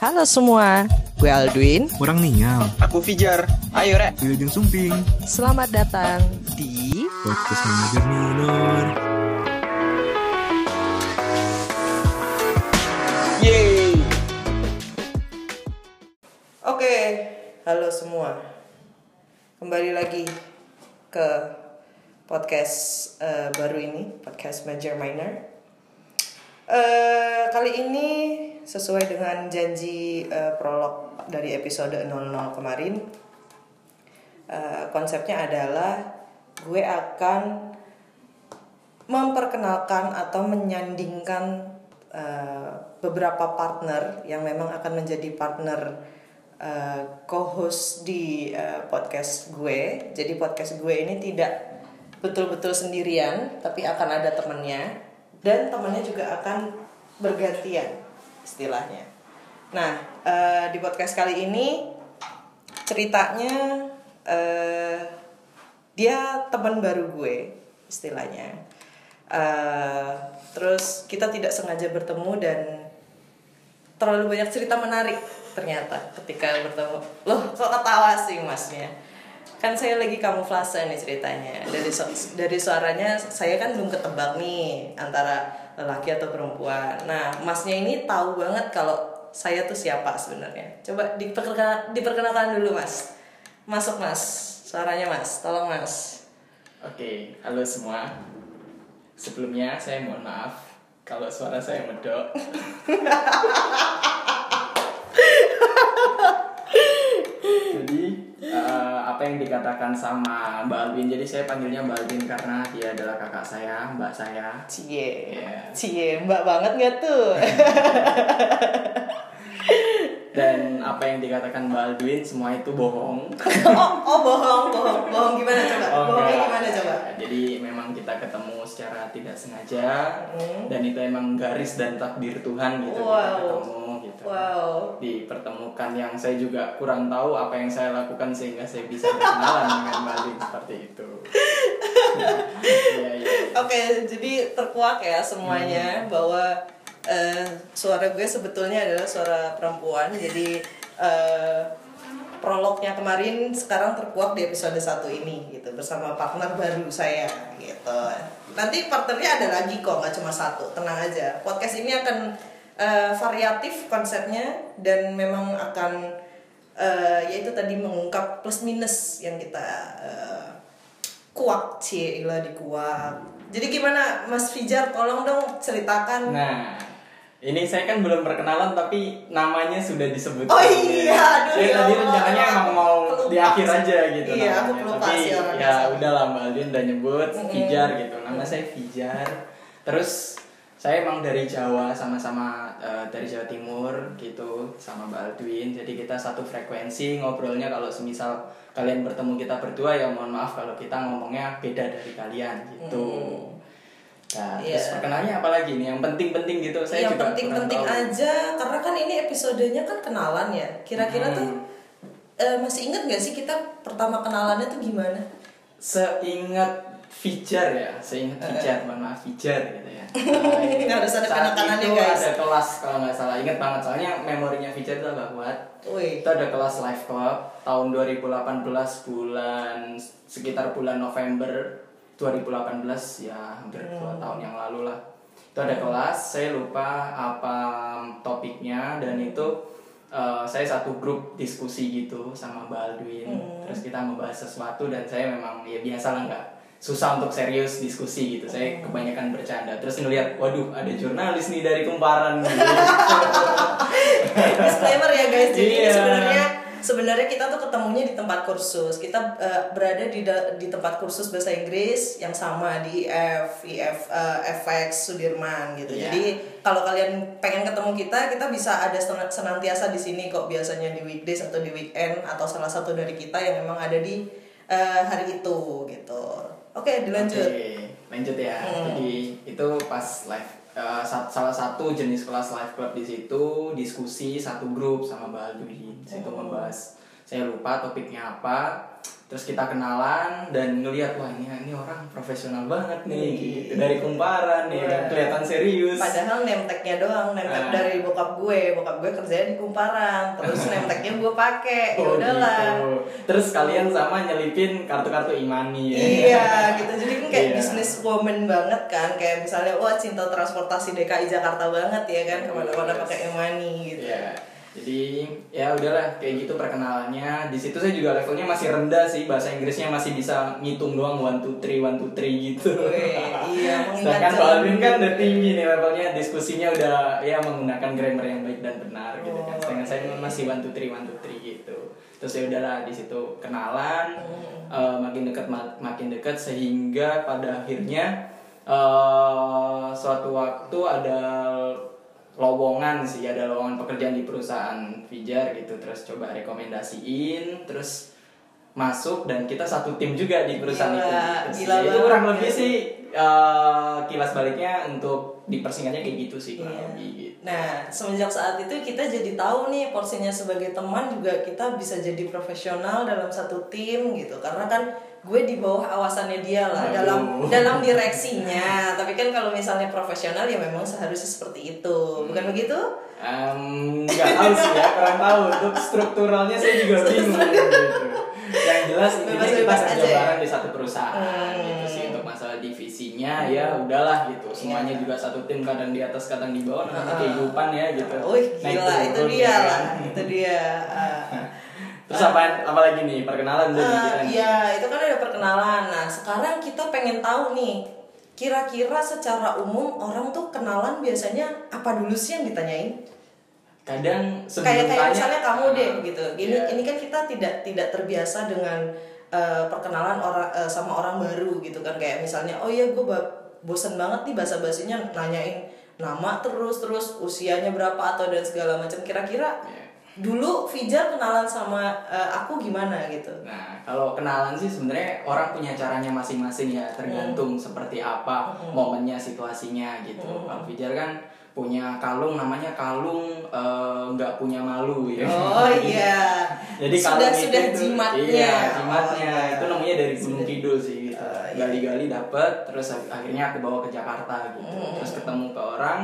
Halo semua, gue Aldwin. Kurang ninyam. Aku Fijar. Ayo, Rek. Wilujeng Sumping. Selamat datang di Podcast Manajer Minor. Yeay. Oke, halo semua. Kembali lagi ke podcast eh, baru ini, podcast Major Minor. Eh, kali ini sesuai dengan janji eh, prolog dari episode 00 kemarin, eh, konsepnya adalah gue akan memperkenalkan atau menyandingkan eh, beberapa partner yang memang akan menjadi partner eh, co-host di eh, podcast gue. Jadi podcast gue ini tidak betul-betul sendirian, tapi akan ada temennya. Dan temennya juga akan bergantian istilahnya. Nah eh, di podcast kali ini ceritanya eh, dia teman baru gue istilahnya. Eh, terus kita tidak sengaja bertemu dan terlalu banyak cerita menarik ternyata ketika bertemu. Loh kok ketawa sih masnya? Kan saya lagi kamuflase nih ceritanya. Dari su- dari suaranya saya kan belum ketebak nih antara lelaki atau perempuan. Nah, masnya ini tahu banget kalau saya tuh siapa sebenarnya. Coba diperkenalkan, diperkenalkan dulu, Mas. Masuk, Mas. Suaranya, Mas. Tolong, Mas. Oke, halo semua. Sebelumnya saya mohon maaf kalau suara saya medok. jadi eh, apa yang dikatakan sama Mbak Alvin, jadi saya panggilnya Mbak Alvin karena dia adalah kakak saya, mbak saya. Cie. Iya. Cie, Mbak banget nggak tuh? Dan apa yang dikatakan Mbak Alvin semua itu bohong. oh, oh bohong, bohong. Bohong gimana coba? Oh, Bohongnya gimana coba? Jadi memang kita ketemu secara tidak sengaja Hmm. dan itu emang garis dan takdir Tuhan gitu kita Wow. ketemu gitu. Wow. Dipertemukan yang saya juga kurang tahu apa yang saya lakukan sehingga saya bisa berkenalan dengan Mbak Lin seperti itu. Iya iya. Oke, jadi terkuak ya semuanya bahwa eh, suara gue sebetulnya adalah suara perempuan. Jadi eh, prolognya kemarin sekarang terkuak di episode 1 ini gitu bersama partner baru saya gitu. Nanti partnernya ada lagi kok, nggak cuma satu. Tenang aja. Podcast ini akan eh, variatif konsepnya dan memang akan eh, yaitu tadi mengungkap plus minus yang kita eh, kuak cie ilah dikuak jadi gimana Mas Fijar tolong dong ceritakan Nah, ini saya kan belum perkenalan tapi namanya sudah disebut. Oh iya, aduh, ya tadi Allah. rencananya emang mau Pelupa di akhir aja gitu Iya, aku pelupa Tapi sih orangnya ya sama. udahlah Mbak Aldin udah nyebut. Fijar gitu. Nama saya Fijar. Terus saya emang dari Jawa sama-sama eh, dari Jawa Timur gitu sama Mbak Aldwin. Jadi kita satu frekuensi ngobrolnya kalau semisal kalian bertemu kita berdua ya mohon maaf kalau kita ngomongnya beda dari kalian gitu. Mm. Nah, Iya. terus perkenalnya apa lagi nih? Yang penting-penting gitu saya yang juga penting-penting aja karena kan ini episodenya kan kenalan ya kira-kira Hmm. tuh eh, masih inget gak sih kita pertama kenalannya tuh gimana Seingat Fijar ya, seingat Eh. Fijar, mohon maaf Fijar gitu ya. Nah, Harus ada saat penekanan itu ya, guys. ada kelas kalau nggak salah, ingat banget soalnya memorinya Fijar itu agak kuat. Itu ada kelas live club tahun 2018 bulan sekitar bulan November 2018 ya hampir dua Hmm. tahun yang lalu lah. Itu ada kelas, saya lupa apa topiknya dan itu eh, saya satu grup diskusi gitu sama Mbak Aldwin. Hmm. Terus kita membahas sesuatu dan saya memang ya biasa lah nggak susah untuk serius diskusi gitu. Saya Hmm. kebanyakan bercanda. Terus ngelihat, waduh ada jurnalis nih dari Kumparan. gitu. disclaimer ya guys jadi Iya. sebenarnya sebenarnya kita tuh ketemunya di tempat kursus kita eh, berada di di tempat kursus bahasa Inggris yang sama di IF IF eh, FX Sudirman gitu Iya. jadi kalau kalian pengen ketemu kita kita bisa ada sen- senantiasa di sini kok biasanya di weekdays atau di weekend atau salah satu dari kita yang memang ada di eh, hari itu gitu oke dilanjut Oke, lanjut ya. Hmm. Jadi itu pas live sa- salah satu jenis kelas live club di situ diskusi satu grup sama Mbak. Situ Hmm. membahas saya lupa topiknya apa terus kita kenalan dan ngelihat wah ini ini orang profesional banget nih gitu. dari kumparan nih Wah. kelihatan serius Padahal nemteknya doang, nemtek Ah. dari bokap gue, bokap gue kerjanya di kumparan, terus nemteknya gue pakai, ya Oh, udahlah. gitu. Terus kalian sama nyelipin kartu-kartu imani ya. Iya gitu, jadi kan kayak Iya. business woman banget kan Kayak misalnya, wah cinta transportasi DKI Jakarta banget ya kan Ke mana-mana Yes. pakai e-money gitu Iya. Jadi ya udahlah kayak gitu perkenalannya. Di situ saya juga levelnya masih rendah sih bahasa Inggrisnya masih bisa ngitung doang one two three one two three gitu. Wih, iya, Sedangkan kan udah tinggi nih levelnya diskusinya udah ya menggunakan grammar yang baik dan benar gitu kan. Oh, Sedangkan saya iya. masih one two three one two three gitu. Terus ya udahlah di situ kenalan eh, makin dekat ma- makin dekat sehingga pada akhirnya eh suatu waktu ada lowongan sih ada lowongan pekerjaan di perusahaan Fijar gitu terus coba rekomendasiin terus masuk dan kita satu tim juga di perusahaan Gila, itu Terus gila ya itu kurang ya. lebih sih eh, kilas baliknya untuk dipersingkatnya kayak gitu sih kurang Iya. lebih gitu. Nah, semenjak saat itu kita jadi tahu nih porsinya sebagai teman juga kita bisa jadi profesional dalam satu tim gitu. Karena kan gue di bawah awasannya dia lah Waduh. dalam dalam direksinya. Tapi kan kalau misalnya profesional ya memang seharusnya seperti itu. Bukan begitu? Em, nggak tahu sih ya kurang tahu untuk strukturalnya saya juga bingung gitu yang jelas ini kita kerja ya? bareng di satu perusahaan Hmm. gitu divisinya ya udahlah gitu semuanya Iya. juga satu tim kadang di atas kadang di bawah namanya kehidupan ya gitu Naik gila itu turun, dia ya lah. kan? Itu dia. Ah. terus apa apa lagi nih perkenalan Eh, kira Iya, itu kan ada perkenalan. Nah, sekarang kita pengen tahu nih, kira-kira secara umum orang tuh kenalan biasanya apa dulu sih yang ditanyain? kadang kayak kayak tanya misalnya kamu ah, deh gitu. Ini iya. ini kan kita tidak tidak terbiasa dengan eh, perkenalan orang eh, sama orang baru gitu kan. Kayak misalnya, oh iya gue bosen banget nih bahasa basinya nanyain nama terus terus usianya berapa atau dan segala macam. Kira-kira Iya. dulu Fijar kenalan sama eh, aku gimana gitu? Nah, kalau kenalan sih sebenarnya orang punya caranya masing-masing ya, tergantung Hmm. seperti apa momennya, situasinya gitu. Kalau Fijar kan punya kalung namanya kalung eh, nggak punya malu ya. Oh iya. Jadi sudah kalung itu sudah tuh- jimatnya. Iya, jimatnya. Oh. Itu namanya dari Gunung. Kidul sih gitu. Oh, iya. Gali-gali dapet, terus ak- akhirnya aku bawa ke Jakarta gitu. Hmm. Terus ketemu ke orang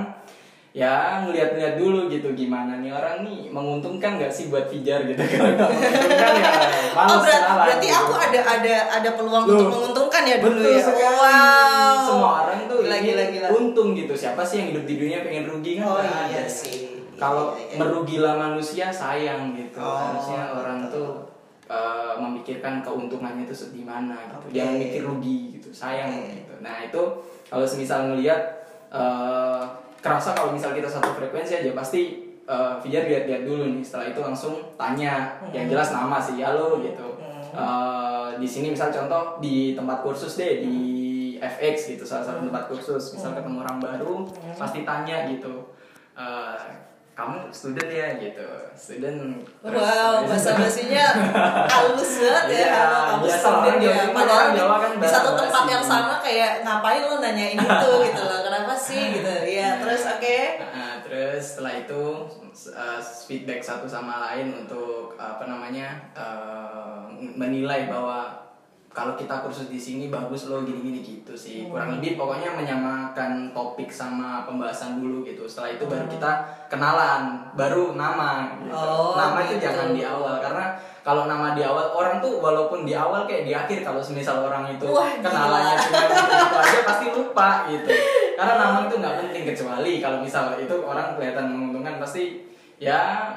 ya ngeliat-ngeliat dulu gitu gimana nih orang nih menguntungkan nggak sih buat Fijar gitu kalau nggak menguntungkan ya Oh, kenalan berarti gitu. aku ada ada ada peluang Loh, untuk menguntungkan ya dulu Betul ya. sekali. Wow. Semua orang tuh gila, ingin gila, gila. untung gitu. Siapa sih yang hidup di dunia pengen rugi kan? Oh, iya ada. sih. Kalau Iya, iya. merugilah manusia sayang gitu. Oh, Harusnya orang betul. tuh eh, memikirkan keuntungannya itu di mana gitu. Oke. Jangan mikir rugi gitu. Sayang Oke. gitu. Nah, itu kalau semisal ngelihat eh, kerasa kalau misal kita satu frekuensi aja pasti eh, Fijar lihat-lihat dulu nih. Setelah itu langsung tanya. Yang jelas nama sih halo gitu. Eh, di sini misal contoh di tempat kursus deh di FX gitu salah satu tempat kursus misal ketemu orang baru pasti tanya gitu eh, kamu student ya gitu student terus- Wow, bahasa basinya halus banget ya. Iya, kamu biasa student ya. Padahal di, kan di satu tempat yang sama kayak ngapain lo nanyain itu gitu loh. Kenapa sih gitu. Iya, terus oke. Nah, terus setelah itu uh, feedback satu sama lain untuk apa namanya uh, menilai bahwa kalau kita kursus di sini bagus loh gini-gini gitu sih. Kurang lebih pokoknya menyamakan topik sama pembahasan dulu gitu. Setelah itu baru kita kenalan baru nama gitu. Oh, nama itu gitu. jangan di awal karena kalau nama di awal orang tuh walaupun di awal kayak di akhir kalau semisal orang itu Wah, kenalannya cuma gitu aja pasti lupa gitu. Karena nama itu nggak penting kecuali kalau misal itu orang kelihatan menguntungkan pasti ya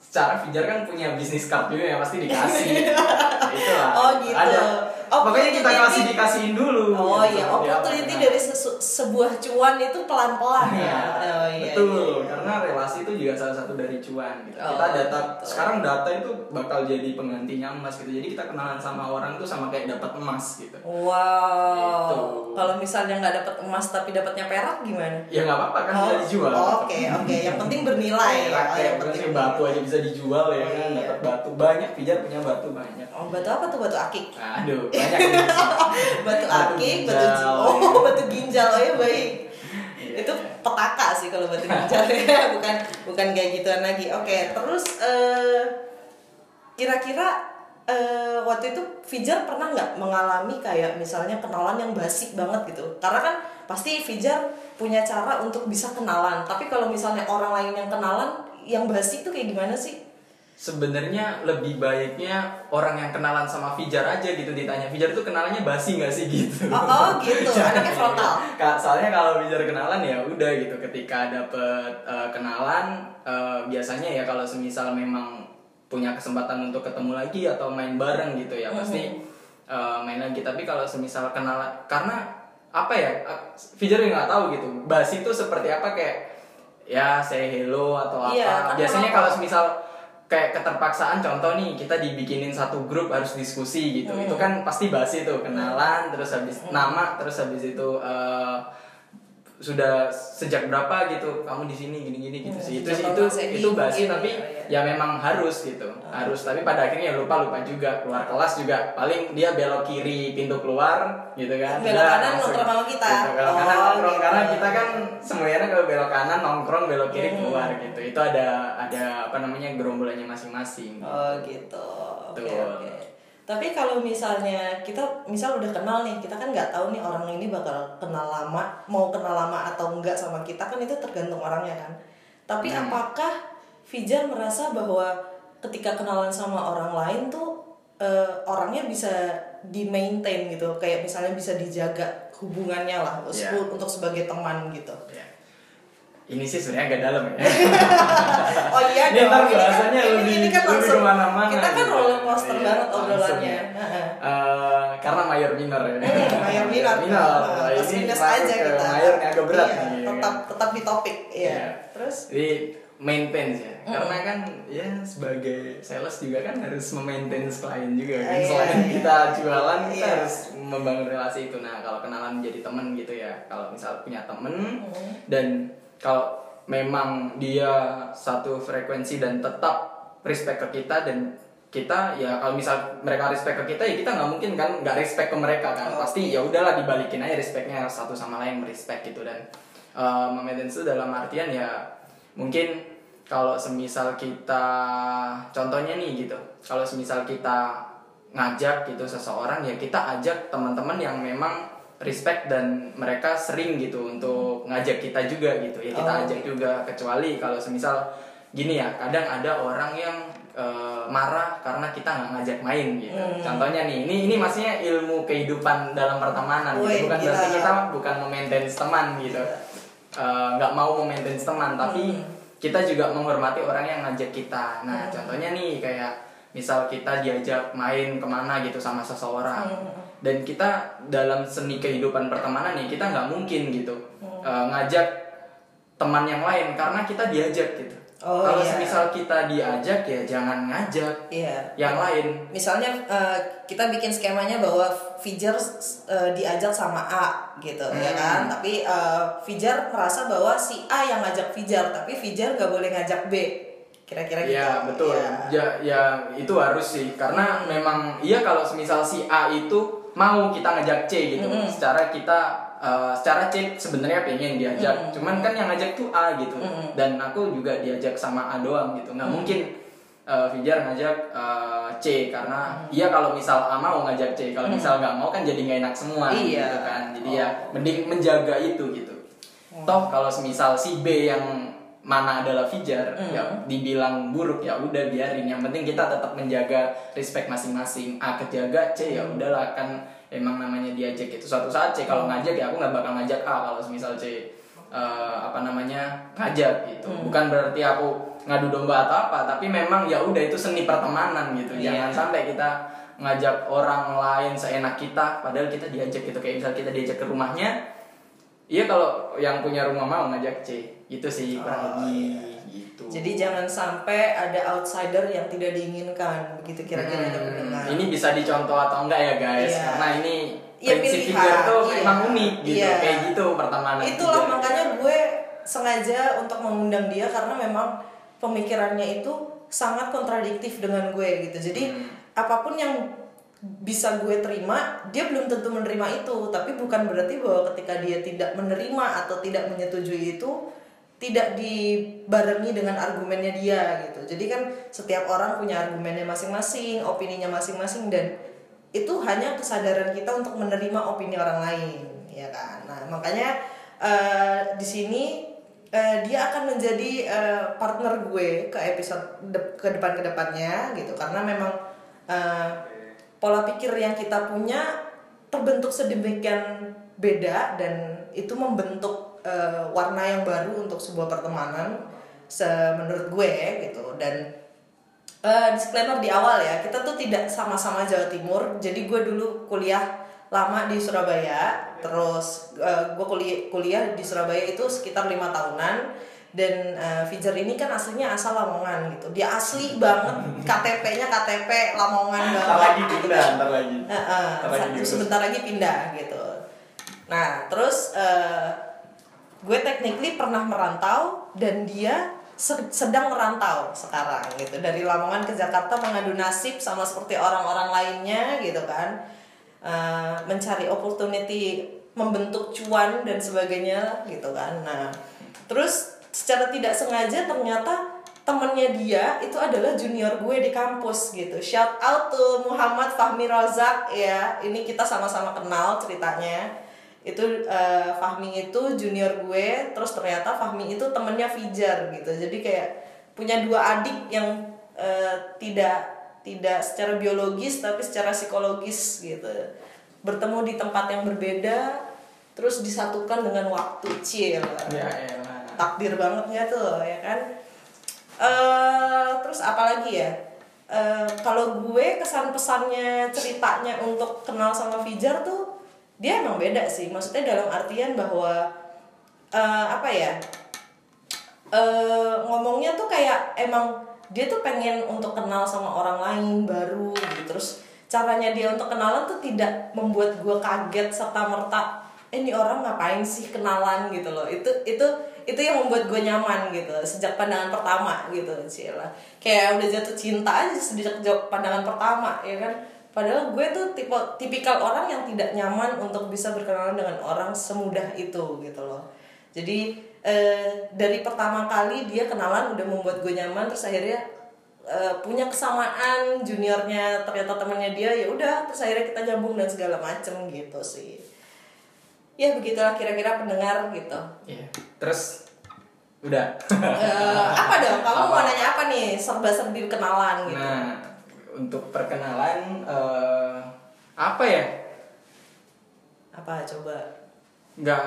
secara Fijar kan punya bisnis card juga yang pasti dikasih. Itulah. Oh, gitu. ada makanya kita dikasihin dulu Oh gitu. iya, Ya, opportunity nah. dari sesu- sebuah cuan itu pelan-pelan ya. Iya, Oh iya. betul. iya. Karena relasi itu juga salah satu dari cuan. Gitu. Oh, kita data gitu. sekarang data itu bakal jadi penggantinya emas gitu. Jadi kita kenalan sama orang tuh sama kayak dapat emas gitu. Wow. Gitu. Kalau misalnya nggak dapat emas tapi dapatnya perak gimana? Ya nggak apa-apa kan Oh, bisa dijual. Oke, oke. Yang penting bernilai. Perak, Oh, yang penting batu aja bisa dijual ya Oh, kan. iya. Dapat batu banyak. Pijar punya batu banyak. Oh, batu apa tuh batu akik? Aduh. batu Batu akik, batu ginjal. oh batu ginjal. Oh ya baik. Itu petaka sih kalau batu ginjal. Ya, bukan bukan kayak gituan lagi. Oke, terus eh kira-kira eh, waktu itu Fijar pernah nggak mengalami kayak misalnya kenalan yang basi banget gitu? Karena kan pasti Fijar punya cara untuk bisa kenalan. Tapi kalau misalnya orang lain yang kenalan yang basi itu kayak gimana sih Sebenarnya lebih baiknya orang yang kenalan sama Fijar aja gitu ditanya. Fijar tuh kenalannya basi nggak sih gitu. Oh, oh, gitu. Anaknya frontal. Soalnya kalau Fijar kenalan ya udah gitu. Ketika dapet eh, kenalan eh, biasanya ya kalau semisal memang punya kesempatan untuk ketemu lagi atau main bareng gitu ya pasti eh, main lagi. Tapi kalau semisal kenalan karena apa ya Fijar juga nggak tahu gitu. Basi itu seperti apa? Kayak ya say hello atau apa. Iya, biasanya kalau semisal kayak keterpaksaan contoh nih kita dibikinin satu grup harus diskusi gitu. Hmm. itu kan pasti basi tuh kenalan terus habis nama terus habis itu eh, sudah sejak berapa gitu kamu di sini gini-gini gitu Hmm, sih. Itu itu itu basi tapi ya, ya memang harus gitu harus tapi pada akhirnya ya lupa lupa juga keluar kelas juga paling dia belok kiri pintu keluar gitu kan Belok kanan nongkrong sama kita. Gitu, belok kanan Oh, nongkrong gitu. karena kita kan semuanya kalau belok kanan nongkrong belok kiri Hmm. keluar gitu itu ada ada apa namanya gerombolannya masing-masing Oh gitu. Oke Betul. oke. Tapi kalau misalnya kita misal udah kenal nih, kita kan nggak tahu nih orang ini bakal kenal lama, mau kenal lama atau enggak sama kita kan itu tergantung orangnya kan. Tapi Hmm. apakah Fijar merasa bahwa ketika kenalan sama orang lain tuh eh, orangnya bisa di maintain gitu, kayak misalnya bisa dijaga hubungannya lah Iya. untuk sebagai teman gitu. ya ini sih sebenarnya agak dalam ya Oh iya Ini dong. Ini kan, ini, lebih- ini kan langsung ke mana-mana kita kan gitu. roller coaster Iya, banget obrolannya. ya. Eh, karena mayor minor ya Hmm, mayor minor. minor Nah, Ini aja kita. mayor agak berat Iya, nih ya tetap tetap di topik. Iya. Iya. Terus Jadi maintain ya. Karena kan ya sebagai sales juga kan harus memaintain klien juga kan. Iya, Selain iya. kita jualan kita Iya. harus membangun relasi itu. Nah, kalau kenalan menjadi teman gitu ya. Kalau misal punya temen Hmm. dan kalau memang dia satu frekuensi dan tetap respect ke kita dan kita ya kalau misal mereka respect ke kita ya kita nggak mungkin kan nggak respect ke mereka kan Oh. pasti ya udahlah dibalikin aja respectnya satu sama lain respect gitu dan uh, memaintain itu dalam artian ya mungkin kalau semisal kita contohnya nih gitu kalau semisal kita ngajak gitu seseorang ya kita ajak teman-teman yang memang respect dan mereka sering gitu untuk ngajak kita juga gitu ya kita Oh, ajak juga kecuali kalau semisal gini ya kadang ada orang yang eh, marah karena kita nggak ngajak main gitu Hmm. contohnya nih ini ini maksudnya ilmu kehidupan dalam pertemanan gitu. bukan gila. berarti kita bukan memaintain teman gitu Eh, nggak mau memaintain teman tapi Hmm. kita juga menghormati orang yang ngajak kita nah Hmm. contohnya nih kayak misal kita diajak main ke mana gitu sama seseorang Hmm. dan kita dalam seni kehidupan pertemanan nih kita nggak mungkin gitu Hmm. eh, ngajak teman yang lain karena kita diajak gitu Oh, kalau iya. semisal kita diajak ya jangan ngajak iya. yang lain Misalnya eh, kita bikin skemanya bahwa Fijar eh, diajak sama A gitu ya Hmm. kan, tapi eh, Fijar merasa bahwa si A yang ngajak Fijar, tapi Fijar gak boleh ngajak B. Kira-kira gitu. Iya betul. Iya. Ya, ya itu harus sih karena memang iya kalau semisal si A itu mau kita ngajak C gitu. Mm-mm. Secara kita eh, secara C sebenarnya pengen diajak. Mm-mm. Cuman kan yang ngajak tuh A gitu. Mm-mm. Dan aku juga diajak sama A doang gitu. Nggak Mm. mungkin eh, Fijar ngajak eh, C karena iya kalau misal A mau ngajak C, kalau Mm. misal nggak mau kan jadi nggak enak semua Iya. gitu kan. Jadi ya Oh. mending menjaga itu gitu. Toh kalau semisal si B yang mana adalah Fijar, Mm. ya dibilang buruk ya udah biarin. Yang penting kita tetap menjaga respect masing-masing. A kejaga, C ya udahlah kan emang namanya diajak itu suatu saat C kalau ngajak ya aku nggak bakal ngajak A kalau misal C eh, apa namanya ngajak gitu. Hmm. Bukan berarti aku ngadu domba atau apa, tapi memang ya udah itu seni pertemanan gitu. Iya. Jangan sampai kita ngajak orang lain seenak kita padahal kita diajak gitu kayak misal kita diajak ke rumahnya Iya kalau yang punya rumah mau ngajak C itu sih kurang Oh, lebih iya. gitu. Jadi jangan sampai ada outsider yang tidak diinginkan, begitu kira-kira ada Hmm, pendengar. ini bisa dicontoh atau enggak ya guys? Iya. Karena ini Iya, prinsip pilihan, figure tuh iya. memang unik gitu, Iya. kayak gitu pertemanan. Itulah juga. makanya gue sengaja untuk mengundang dia karena memang pemikirannya itu sangat kontradiktif dengan gue gitu. Jadi Hmm. apa pun yang bisa gue terima, dia belum tentu menerima itu. Tapi bukan berarti bahwa ketika dia tidak menerima atau tidak menyetujui itu, tidak dibarengi dengan argumennya dia gitu. Jadi kan setiap orang punya argumennya masing-masing, opininya masing-masing dan itu hanya kesadaran kita untuk menerima opini orang lain, ya kan. Nah makanya eh, di sini eh, dia akan menjadi eh, partner gue ke episode de- ke depan ke depannya gitu karena memang eh, pola pikir yang kita punya terbentuk sedemikian beda dan itu membentuk eh, warna yang baru untuk sebuah pertemanan se- menurut gue gitu dan Eh, disclaimer di awal ya, kita tuh tidak sama-sama Jawa Timur. Jadi gue dulu kuliah lama di Surabaya, terus eh, gue kuliah kuliah di Surabaya itu sekitar lima tahunan. Dan eh, Fijar ini kan aslinya asal Lamongan gitu. Dia asli banget, KTP-nya KTP Lamongan banget. Lagi gitu pindah, ntar lagi. Ntar lagi sebentar lagi pindah gitu. Nah, terus eh, gue technically pernah merantau dan dia se- sedang merantau sekarang gitu dari Lamongan ke Jakarta mengadu nasib sama seperti orang-orang lainnya gitu kan Eh, mencari opportunity membentuk cuan dan sebagainya gitu kan nah terus secara tidak sengaja ternyata temennya dia itu adalah junior gue di kampus gitu. Shout out to Muhammad Fahmi Razak ya. Ini kita sama-sama kenal ceritanya. Itu eh, Fahmi itu junior gue terus ternyata Fahmi itu temennya Fijar gitu. Jadi kayak punya dua adik yang eh, tidak tidak secara biologis tapi secara psikologis gitu. Bertemu di tempat yang berbeda terus disatukan dengan waktu chill. Ya elah. Takdir bangetnya tuh ya kan? Eh terus apalagi ya? Eh, kalau gue kesan pesannya ceritanya untuk kenal sama Fijar tuh dia emang beda sih. Maksudnya dalam artian bahwa eh, apa ya? Eh ngomongnya tuh kayak emang dia tuh pengen untuk kenal sama orang lain baru gitu. Terus caranya dia untuk kenalan tuh tidak membuat gue kaget serta merta eh, ini orang ngapain sih kenalan? gitu loh. Itu itu itu yang membuat gue nyaman gitu sejak pandangan pertama gitu Cila kayak udah jatuh cinta aja sejak pandangan pertama ya kan? Padahal gue tuh tipe tipikal orang yang tidak nyaman untuk bisa berkenalan dengan orang semudah itu gitu loh. Jadi eh, dari pertama kali dia kenalan udah membuat gue nyaman terus akhirnya eh, punya kesamaan juniornya ternyata temannya dia ya udah terus akhirnya kita nyambung dan segala macem gitu sih. Ya begitulah kira-kira pendengar gitu. Iya. Terus udah. Eh, apa dong kamu Apa? mau nanya apa nih serba-serbi kenalan gitu Nah, untuk perkenalan eh, apa ya? apa coba nggak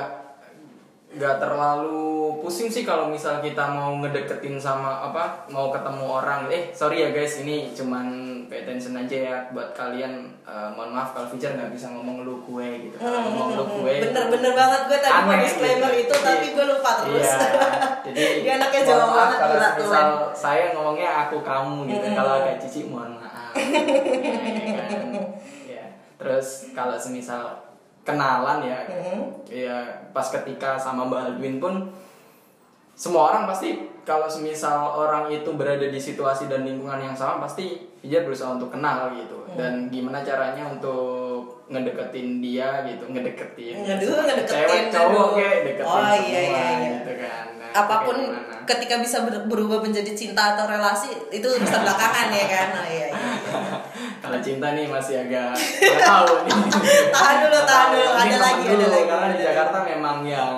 nggak terlalu pusing sih kalau misal kita mau ngedeketin sama apa mau ketemu orang eh sorry ya guys ini cuman pay attention aja ya buat kalian Eh, mohon maaf kalau Fijar nggak bisa ngomong lu gue gitu kalau ngomong lu gue bener-bener banget gue tadi mau aneh disclaimer gitu. itu tapi gue lupa terus Iya. Jadi Dia anaknya Jawa banget, kalau gila, misal saya ngomongnya aku kamu gitu. Kalau agak cici mohon maaf. Ya kan? Ya. Terus kalau semisal kenalan ya, ya pas ketika sama Mbak Aldwin pun semua orang pasti kalau semisal orang itu berada di situasi dan lingkungan yang sama pasti dia berusaha untuk kenal gitu. Dan gimana caranya untuk ngedeketin dia gitu ngedeketin Aduh, ngedeketin, cewek cowok kayak deketin Oh, semua iya, iya, iya. gitu apa pun kayak gimana? ketika bisa ber- berubah menjadi cinta atau relasi itu urusan belakangan ya kan oh, iya, iya. kalau cinta nih masih agak nggak tahu nih tahan dulu tahan dulu ada tahan lagi ada dulu, lagi karena di ada Jakarta memang yang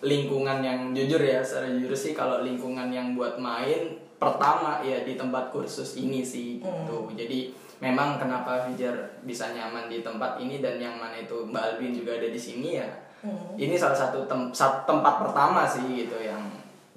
lingkungan yang jujur ya secara jujur sih kalau lingkungan yang buat main pertama ya di tempat kursus ini sih Hmm. tuh jadi memang kenapa Fijar bisa nyaman di tempat ini dan yang mana itu Mbak Alvin juga ada di sini ya Hmm. ini salah satu tem- tempat pertama sih gitu yang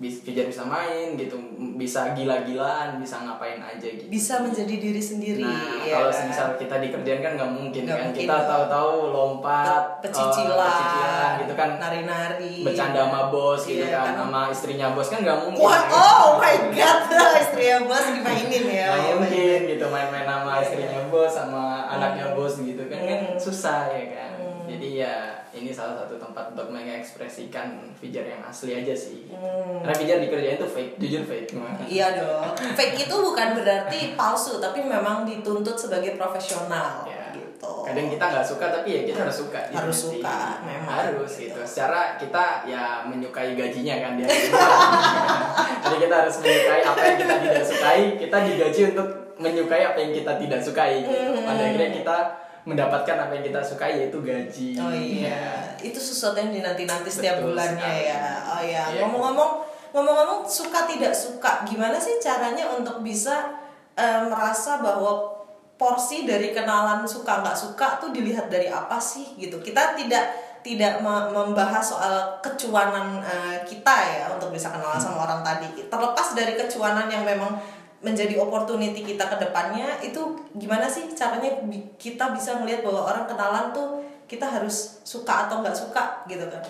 Fijar bisa main gitu bisa gila-gilaan bisa ngapain aja gitu bisa menjadi diri sendiri Nah, ya kalau kan? semisal kita dikerjain kan nggak mungkin Nggak kan. mungkin kita tahu-tahu lompat, pecicilan, eh, pecicilan gitu kan. nari-nari Bercanda sama bos gitu Iya, kan, kan. sama istrinya bos kan nggak mungkin. Wah, kan? oh my god, istrinya bos dimainin ya. Nggak ya, mungkin gitu main-main sama Iya, istrinya bos sama anaknya bos gitu kan kan Hmm. susah ya kan. Hmm. Jadi ya ini salah satu tempat untuk mengekspresikan Fijar yang asli aja sih. Hmm. Karena Fijar dikerjain tuh fake, jujur fake. Iya dong. Fake itu bukan berarti palsu, tapi memang dituntut sebagai profesional Iya. gitu. kadang kita nggak suka tapi ya kita harus suka gitu Harus sih. suka, memang. harus Gitu. gitu secara kita ya menyukai gajinya kan dia jadi kita harus menyukai apa yang kita tidak sukai kita digaji untuk menyukai apa yang kita tidak sukai gitu. pada akhirnya kita mendapatkan apa yang kita sukai yaitu gaji Oh iya, itu sesuatu yang dinanti-nanti setiap Betul bulannya sekali. ya. Oh iya, Iya. ngomong-ngomong, ngomong-ngomong suka tidak suka, gimana sih caranya untuk bisa eh, merasa bahwa porsi dari kenalan suka nggak suka tuh dilihat dari apa sih gitu? Kita tidak tidak me- membahas soal kecuanan eh, kita ya untuk bisa kenalan sama orang tadi. Terlepas dari kecuanan yang memang menjadi opportunity kita ke depannya itu gimana sih caranya kita bisa melihat bahwa orang kenalan tuh kita harus suka atau nggak suka gitu kan?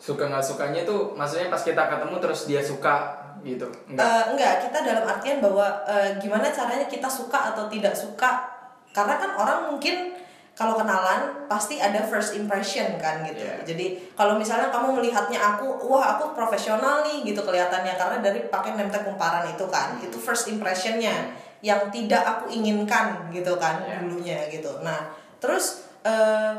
Suka nggak sukanya tuh maksudnya pas kita ketemu terus dia suka gitu? Enggak Eh, enggak kita dalam artian bahwa eh, gimana caranya kita suka atau tidak suka? Karena kan orang mungkin kalau kenalan pasti ada first impression kan gitu. Iya. jadi kalau misalnya kamu melihatnya aku wah aku profesional nih gitu kelihatannya. Karena dari pakai name tag kumparan itu kan itu first impressionnya yang tidak aku inginkan gitu kan Iya. dulunya gitu. Nah terus eh,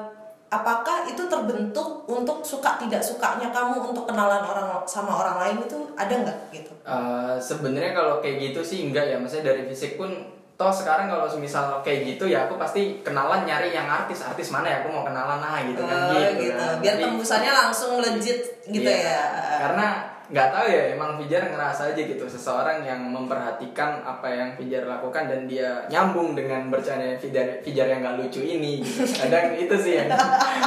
apakah itu terbentuk untuk suka tidak sukanya kamu untuk kenalan orang sama orang lain itu ada nggak gitu? Eh, sebenarnya kalau kayak gitu sih enggak ya. Maksudnya dari fisik pun toh sekarang kalau misal kayak gitu ya aku pasti kenalan nyari yang artis artis mana ya aku mau kenalan ah gitu kan Oh, gitu, gitu. kan. Biar Jadi- tembusannya langsung legit gitu Iya, ya. Karena nggak tahu ya emang Fijar ngerasa aja gitu seseorang yang memperhatikan apa yang Fijar lakukan dan dia nyambung dengan bercanda Fijar Fijar yang nggak lucu ini. Gitu. Kadang itu sih yang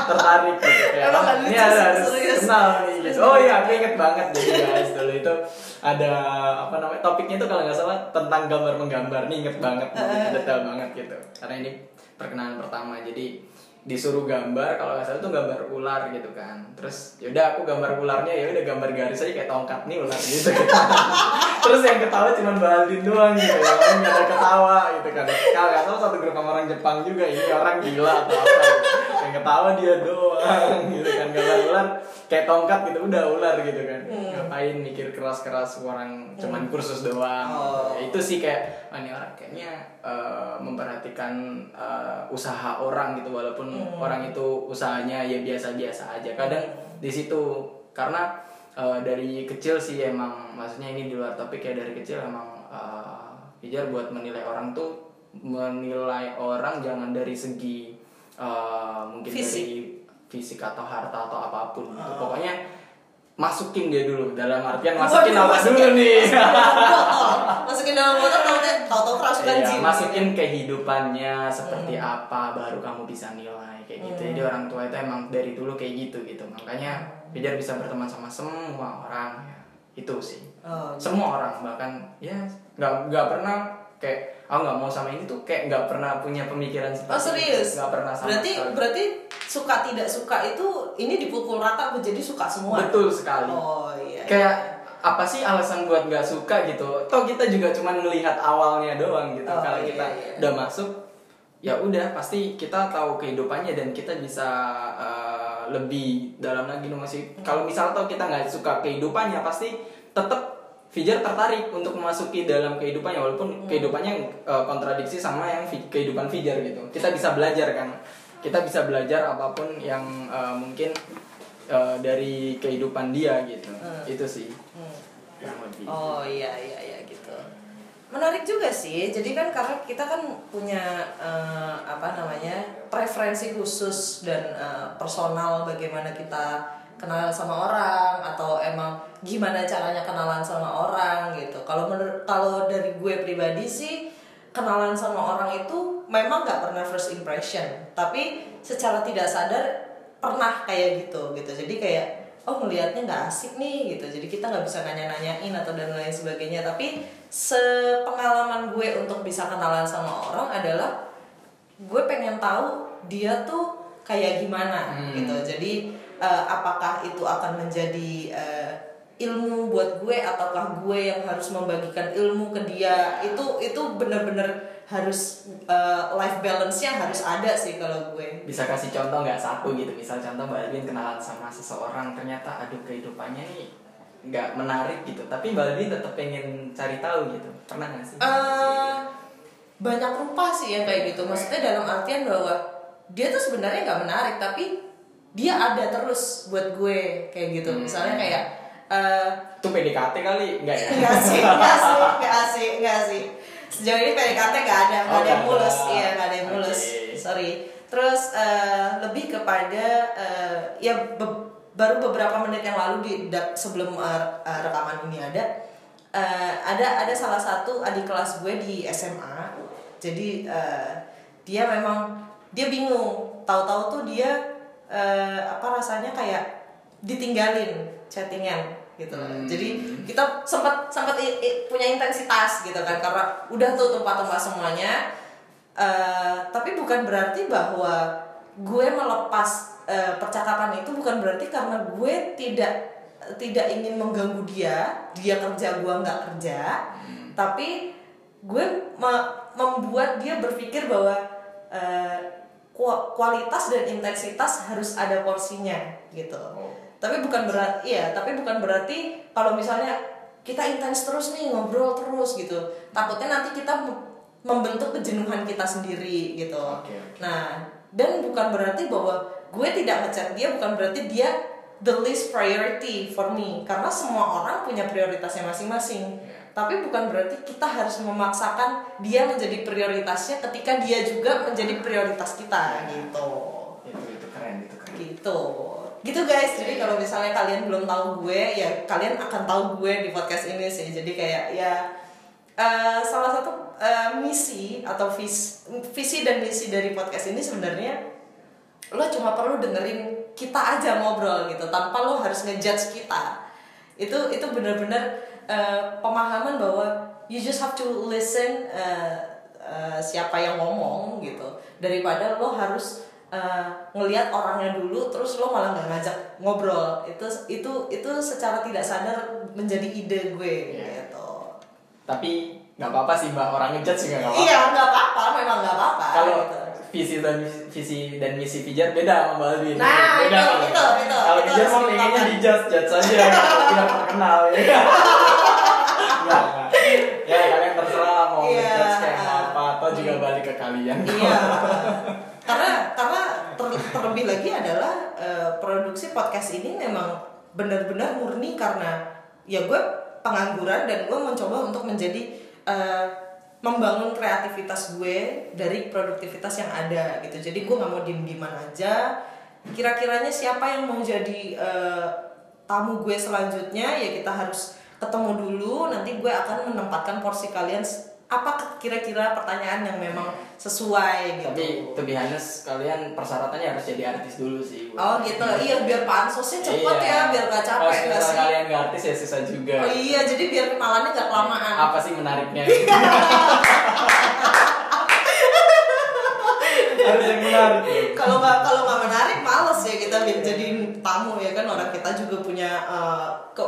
tertarik gitu kayak Emang "Ah, ini lucu harus serius. kenal nih gitu. Oh iya aku inget banget jadi guys dulu itu ada apa namanya topiknya itu kalau nggak salah tentang gambar menggambar nih inget banget gitu, detail banget gitu. Karena ini perkenalan pertama jadi disuruh gambar kalau nggak salah tuh gambar ular gitu kan. Terus yaudah aku gambar ularnya ya udah gambar garis aja kayak tongkat nih ular gitu. Terus yang ketawa cuma Baldin doang gitu yang lain nggak ada ketawa gitu kan. Kalau nggak tahu satu grup orang Jepang juga ini orang gila atau apa gitu. yang ketawa dia doang gitu kan gambar ular kayak tongkat gitu udah ular gitu kan. Ngapain mikir keras-keras orang cuman kursus doang. Oh. Itu sih kayak "Ah, ini orang kayaknya eh, memperhatikan eh, usaha orang gitu walaupun orang itu usahanya ya biasa-biasa aja. Kadang di situ karena eh, dari kecil sih emang maksudnya ini di luar topik ya dari kecil emang eh, Pijar buat menilai orang tuh menilai orang jangan dari segi eh, mungkin Fisik. dari fisik atau harta atau apa pun gitu. pokoknya masukin dia dulu dalam artian masukin Waduh, apa masukin. dulu nih masukin dalam botol tahu tahu kerasukan Iya, masukin kehidupannya seperti apa baru kamu bisa nilai kayak gitu. Jadi orang tua itu emang dari dulu kayak gitu gitu. Makanya Pijar bisa berteman sama semua orang ya. Itu sih. Oh, Semua orang bahkan ya nggak nggak pernah kayak aku nggak mau sama ini tuh kayak nggak pernah punya pemikiran seperti Oh serius? Nggak pernah sama berarti sekali. berarti suka tidak suka itu ini dipukul rata menjadi suka semua. betul sekali. Oh iya. Kayak apa sih alasan buat nggak suka gitu? Toh kita juga cuma melihat awalnya doang gitu. Oh, Kalau iya, kita iya. udah masuk, ya udah pasti kita tahu kehidupannya dan kita bisa uh, lebih dalam lagi masih. Kalau misal toh kita nggak suka kehidupannya, pasti tetap Fijar tertarik untuk memasuki dalam kehidupannya walaupun kehidupannya uh, kontradiksi sama yang fi- kehidupan Fijar gitu. Kita bisa belajar kan. Kita bisa belajar apa pun yang uh, mungkin uh, dari kehidupan dia gitu. Itu sih. Hmm. Lebih. Oh iya iya iya gitu. Menarik juga sih. Jadi kan karena kita kan punya eh, apa namanya preferensi khusus dan eh, personal bagaimana kita kenal sama orang atau emang gimana caranya kenalan sama orang gitu. Kalau menurut kalau dari gue pribadi sih kenalan sama orang itu memang nggak pernah first impression, tapi secara tidak sadar pernah kayak gitu gitu. Jadi kayak oh ngelihatnya nggak asik nih gitu jadi kita nggak bisa nanya-nanyain atau dan lain sebagainya tapi sepengalaman gue untuk bisa kenalan sama orang adalah gue pengen tahu dia tuh kayak gimana Hmm. gitu jadi eh, apakah itu akan menjadi eh, ilmu buat gue ataukah gue yang harus membagikan ilmu ke dia? Itu itu bener-bener harus eh, life balance-nya harus ada sih kalau gue. Bisa kasih contoh nggak? Satu gitu misal contoh Mbak Alvin kenalan sama seseorang ternyata aduh kehidupannya nih nggak menarik gitu. Tapi Mbak Alvin tetap pengen cari tahu gitu. Pernah nggak sih? Eh, banyak rupa sih yang kayak gitu. Maksudnya dalam artian bahwa dia tuh sebenarnya nggak menarik tapi dia ada terus buat gue kayak gitu. Hmm. misalnya kayak eh, Itu PDKT kali enggak ya? Enggak sih, enggak sih, enggak sih, enggak sih. Sejauh ini PDKT enggak ada, enggak Oh, ada yang nggak mulus, iya enggak ada yang mulus. Oke. Sorry. Terus eh, lebih kepada eh, ya be- baru beberapa menit yang lalu di sebelum eh, rekaman ini ada eh, ada ada salah satu adik kelas gue di SMA. Jadi eh, dia memang dia bingung. Tahu-tahu tuh dia eh, apa rasanya kayak ditinggalin chattingan gitu loh. Hmm. Jadi kita sempat sempat punya intensitas gitu kan karena udah tuh tempat-tempat semuanya. Eh, tapi bukan berarti bahwa gue melepas eh, percakapan itu bukan berarti karena gue tidak tidak ingin mengganggu dia, dia kerja gue nggak kerja, tapi gue me- membuat dia berpikir bahwa ku- kualitas dan intensitas harus ada porsinya gitu Oh. Tapi bukan berarti iya tapi bukan berarti kalau misalnya kita intens terus nih ngobrol terus gitu. Takutnya nanti kita mem- membentuk kejenuhan kita sendiri gitu. Oke, oke. nah dan bukan berarti bahwa gue tidak ngechat dia bukan berarti dia the least priority for me. Karena semua orang punya prioritasnya masing-masing. Tapi bukan berarti kita harus memaksakan dia menjadi prioritasnya ketika dia juga menjadi prioritas kita gitu. Itu itu keren, itu keren. gitu gitu guys. Jadi kalau misalnya kalian belum tahu gue ya kalian akan tahu gue di podcast ini sih. Jadi kayak ya eh, salah satu eh, misi atau vis, visi dan misi dari podcast ini sebenarnya lo cuma perlu dengerin kita aja ngobrol gitu tanpa lo harus ngejudge kita. Itu itu benar-benar eh, pemahaman bahwa you just have to listen eh, eh, siapa yang ngomong gitu daripada lo harus eh, ngelihat orangnya dulu terus lo malah nggak ngajak ngobrol itu itu itu secara tidak sadar menjadi ide gue Iya. gitu Tapi nggak apa-apa sih mbak orang ngejudge juga nggak apa-apa. iya nggak apa-apa memang nggak apa-apa Kalau gitu. visi dan visi dan misi Fijar beda sama Mbak Alvin. Nah, beda itu, kalau- itu, itu, Kalau itu Fijar harus mau pengennya di judge judge saja, tidak terkenal ya. Enggak. Ya kalian terserah mau Iya. ngejudge kayak apa atau juga balik ke kalian. Iya. karena terlebih lagi adalah eh, produksi podcast ini memang benar-benar murni karena ya gue pengangguran dan gue mencoba untuk menjadi eh, membangun kreativitas gue dari produktivitas yang ada gitu. Jadi gue nggak mau diem-dieman aja. Kira-kiranya siapa yang mau jadi eh, tamu gue selanjutnya ya kita harus ketemu dulu. Nanti gue akan menempatkan porsi kalian apa kira-kira pertanyaan yang memang sesuai gitu. Tapi to be honest, kalian persyaratannya harus jadi artis dulu sih. Oh gitu, iya biar pansosnya cepet Iya. ya, biar gak capek Kalau gak sih? kalian nggak artis ya susah juga. Oh iya, jadi biar kenalannya gak kelamaan. Apa sih menariknya? harus yang menarik. ya. Kalau nggak kalau nggak menarik, males ya kita jadi tamu ya kan orang kita juga punya eh, ke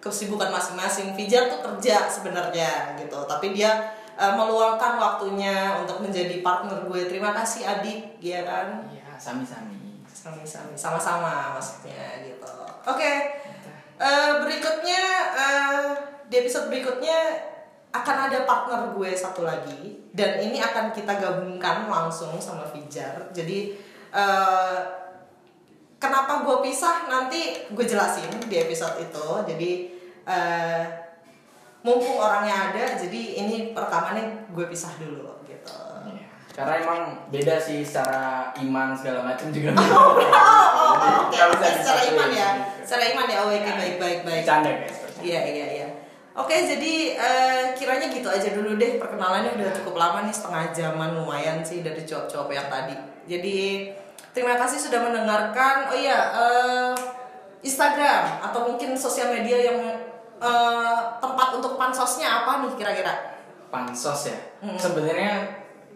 kesibukan masing-masing. Fijar tuh kerja sebenarnya gitu, tapi dia eh, meluangkan waktunya untuk menjadi partner gue. Terima kasih adik, ya kan? Iya, sami-sami. Sami-sami, sama-sama maksudnya gitu. Oke, eh, berikutnya eh, di episode berikutnya akan ada partner gue satu lagi dan ini akan kita gabungkan langsung sama Fijar. Jadi eh, kenapa gue pisah nanti gue jelasin di episode itu. Jadi eh, mumpung orangnya ada, jadi ini perekamannya gue pisah dulu gitu. Iya. Karena emang beda sih secara iman segala macam juga. Oh, oh, oke, Nggak bisa oke, secara disatuin iman ya, gitu. secara iman ya, oh, oke baik baik baik. Bercanda guys. Iya iya iya. Oke jadi eh, kiranya gitu aja dulu deh perkenalannya udah cukup lama nih setengah jaman lumayan sih dari jawab-jawab yang tadi. Jadi terima kasih sudah mendengarkan. Oh iya eh, Instagram atau mungkin sosial media yang eh, tempat untuk pansosnya apa nih kira-kira? Pansos ya. Hmm. Sebenarnya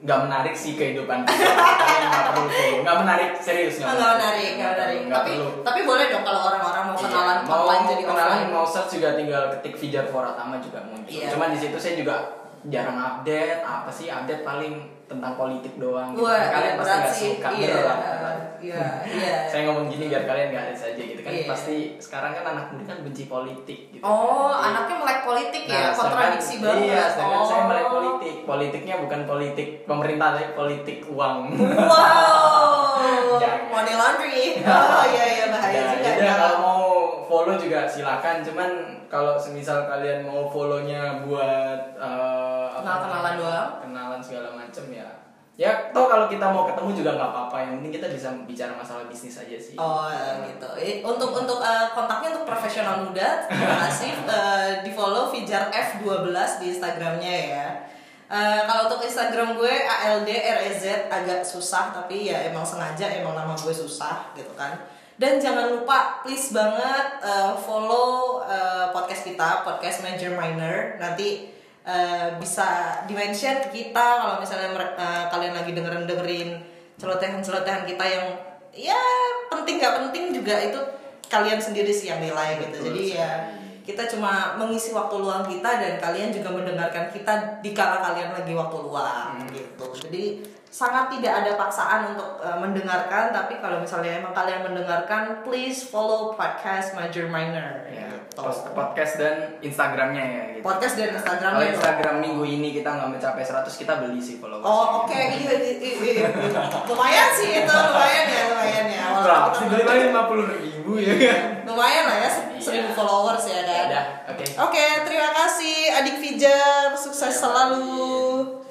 nggak menarik sih kehidupan nggak perlu follow. Nggak menarik serius Nggak menarik, nggak menarik. Nggak Tapi perlu. tapi boleh dong kalau orang-orang mau Iya, kenalan mau online jadi kenalan offline. mau search juga tinggal ketik Fijar Foratama juga muncul. Iya. Cuman di situ saya juga jarang update. Apa sih update paling tentang politik doang. gitu. Wah, kalian iya, pasti nggak sih. suka Iya, iya, iya. Saya ngomong gini biar kalian nggak ada saja gitu kan. Iya. Pasti sekarang kan anak muda kan benci politik gitu. Oh, Jadi- anaknya melek politik ya, Nah, kontradiksi sedangkan- banget. Iya, sedangkan oh. saya melek politik. Politiknya bukan politik pemerintah, tapi politik uang. Wow, money laundry. Oh iya iya bahaya Ya, juga. ya, kalau mau follow juga silakan. Cuman kalau semisal kalian mau follownya buat eh, apa Kenal-kenalan namanya, doang. kenalan segala macem ya. Ya, toh kalau kita mau ketemu juga nggak apa-apa. Yang penting kita bisa bicara masalah bisnis aja sih. Oh gitu. Eh, Untuk untuk eh, kontaknya untuk profesional muda, terima kasih Eh, di follow Fijar F12 di Instagramnya ya. Eh, kalau untuk Instagram gue ALD REZ agak susah tapi ya emang sengaja emang nama gue susah gitu kan. Dan jangan lupa please banget eh, follow eh, podcast kita podcast Major Minor. Nanti eh, bisa dimention ke kita kalau misalnya eh, kalian lagi dengerin dengerin celotehan-celotehan kita yang ya penting nggak penting juga itu kalian sendiri sih yang nilai gitu. Betul jadi ya kita cuma mengisi waktu luang kita dan kalian juga mendengarkan kita di kala kalian lagi waktu luang gitu. Jadi sangat tidak ada paksaan untuk uh, mendengarkan tapi kalau misalnya emang kalian mendengarkan please follow podcast major minor Ya, gitu. podcast dan Instagramnya ya gitu. podcast dan instagramnya Kalau. Instagram minggu ini kita nggak mencapai 100 kita beli sih followers. Oh oke iya, iya, iya, iya. lumayan sih itu lumayan ya lumayan ya Walaupun Berapa kita sih belum- beli lagi lima puluh ribu ya kan? lumayan lah ya se- Iya. seribu followers ya kan udah, oke. Oke, terima kasih adik Fijar, sukses selalu.